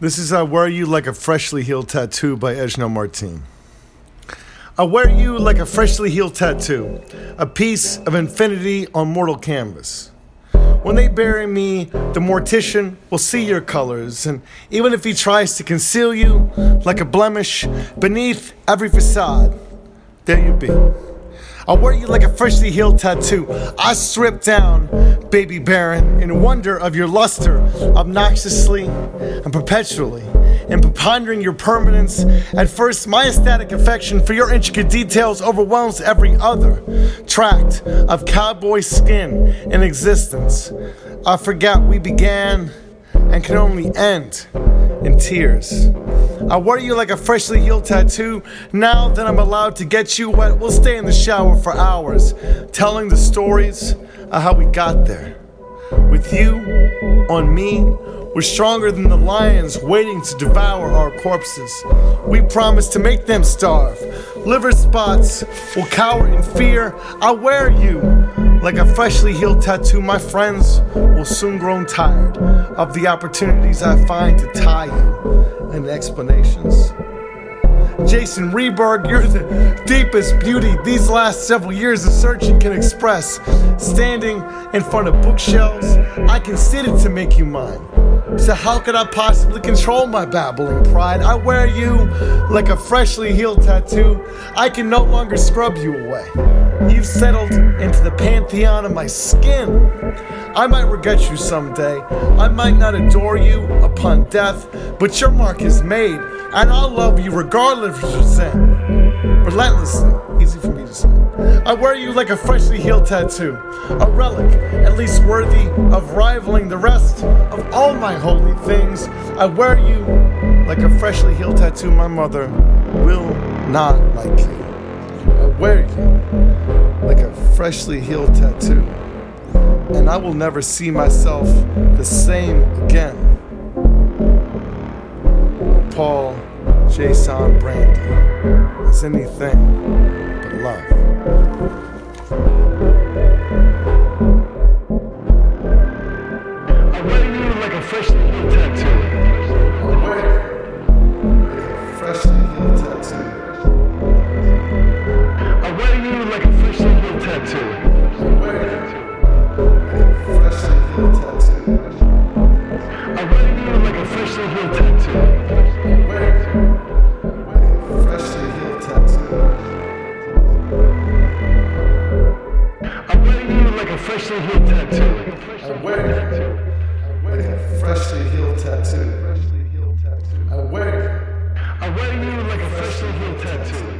This is I Wear You Like a Freshly Healed Tattoo by Ezhno Martin. I wear you like a freshly healed tattoo, a piece of infinity on mortal canvas. When they bury me, the mortician will see your colors, and even if he tries to conceal you like a blemish beneath every facade, there you be. I wear you like a freshly healed tattoo. I strip down, baby Baron, in wonder of your luster, obnoxiously and perpetually, in prepondering your permanence. At first, my ecstatic affection for your intricate details overwhelms every other tract of cowboy skin in existence. I forgot we began and can only end in tears. I wear you like a freshly healed tattoo. Now that I'm allowed to get you wet, we'll stay in the shower for hours, telling the stories of how we got there. With you on me, we're stronger than the lions waiting to devour our corpses. We promise to make them starve. Liver spots will cower in fear. I wear you like a freshly healed tattoo. My friends will soon grow tired of the opportunities I find to tie you and explanations. Jason Reberg, you're the deepest beauty these last several years of searching can express. Standing in front of bookshelves, I considered to make you mine. So, how could I possibly control my babbling pride? I wear you like a freshly healed tattoo. I can no longer scrub you away. You've settled into the pantheon of my skin. I might regret you someday. I might not adore you upon death, but your mark is made, and I'll love you regardless of your sin. Relentlessly, easy for me to say. I wear you like a freshly healed tattoo, a relic, at least worthy of rivaling the rest of all my holy things. I wear you like a freshly healed tattoo. My mother will not like you. I wear you freshly healed tattoo, and I will never see myself the same again. Paul Jason Brandy is anything but love. I wear you like a freshly healed tattoo. I wear you like a freshly healed tattoo. I wear you like a tattoo. I wear you like a freshly healed tattoo. I wear you like a freshly healed tattoo. I wear you like a freshly healed tattoo. I wear you like a freshly healed tattoo. I wear you like a freshly healed tattoo. I wear you I wear you like a freshly healed tattoo.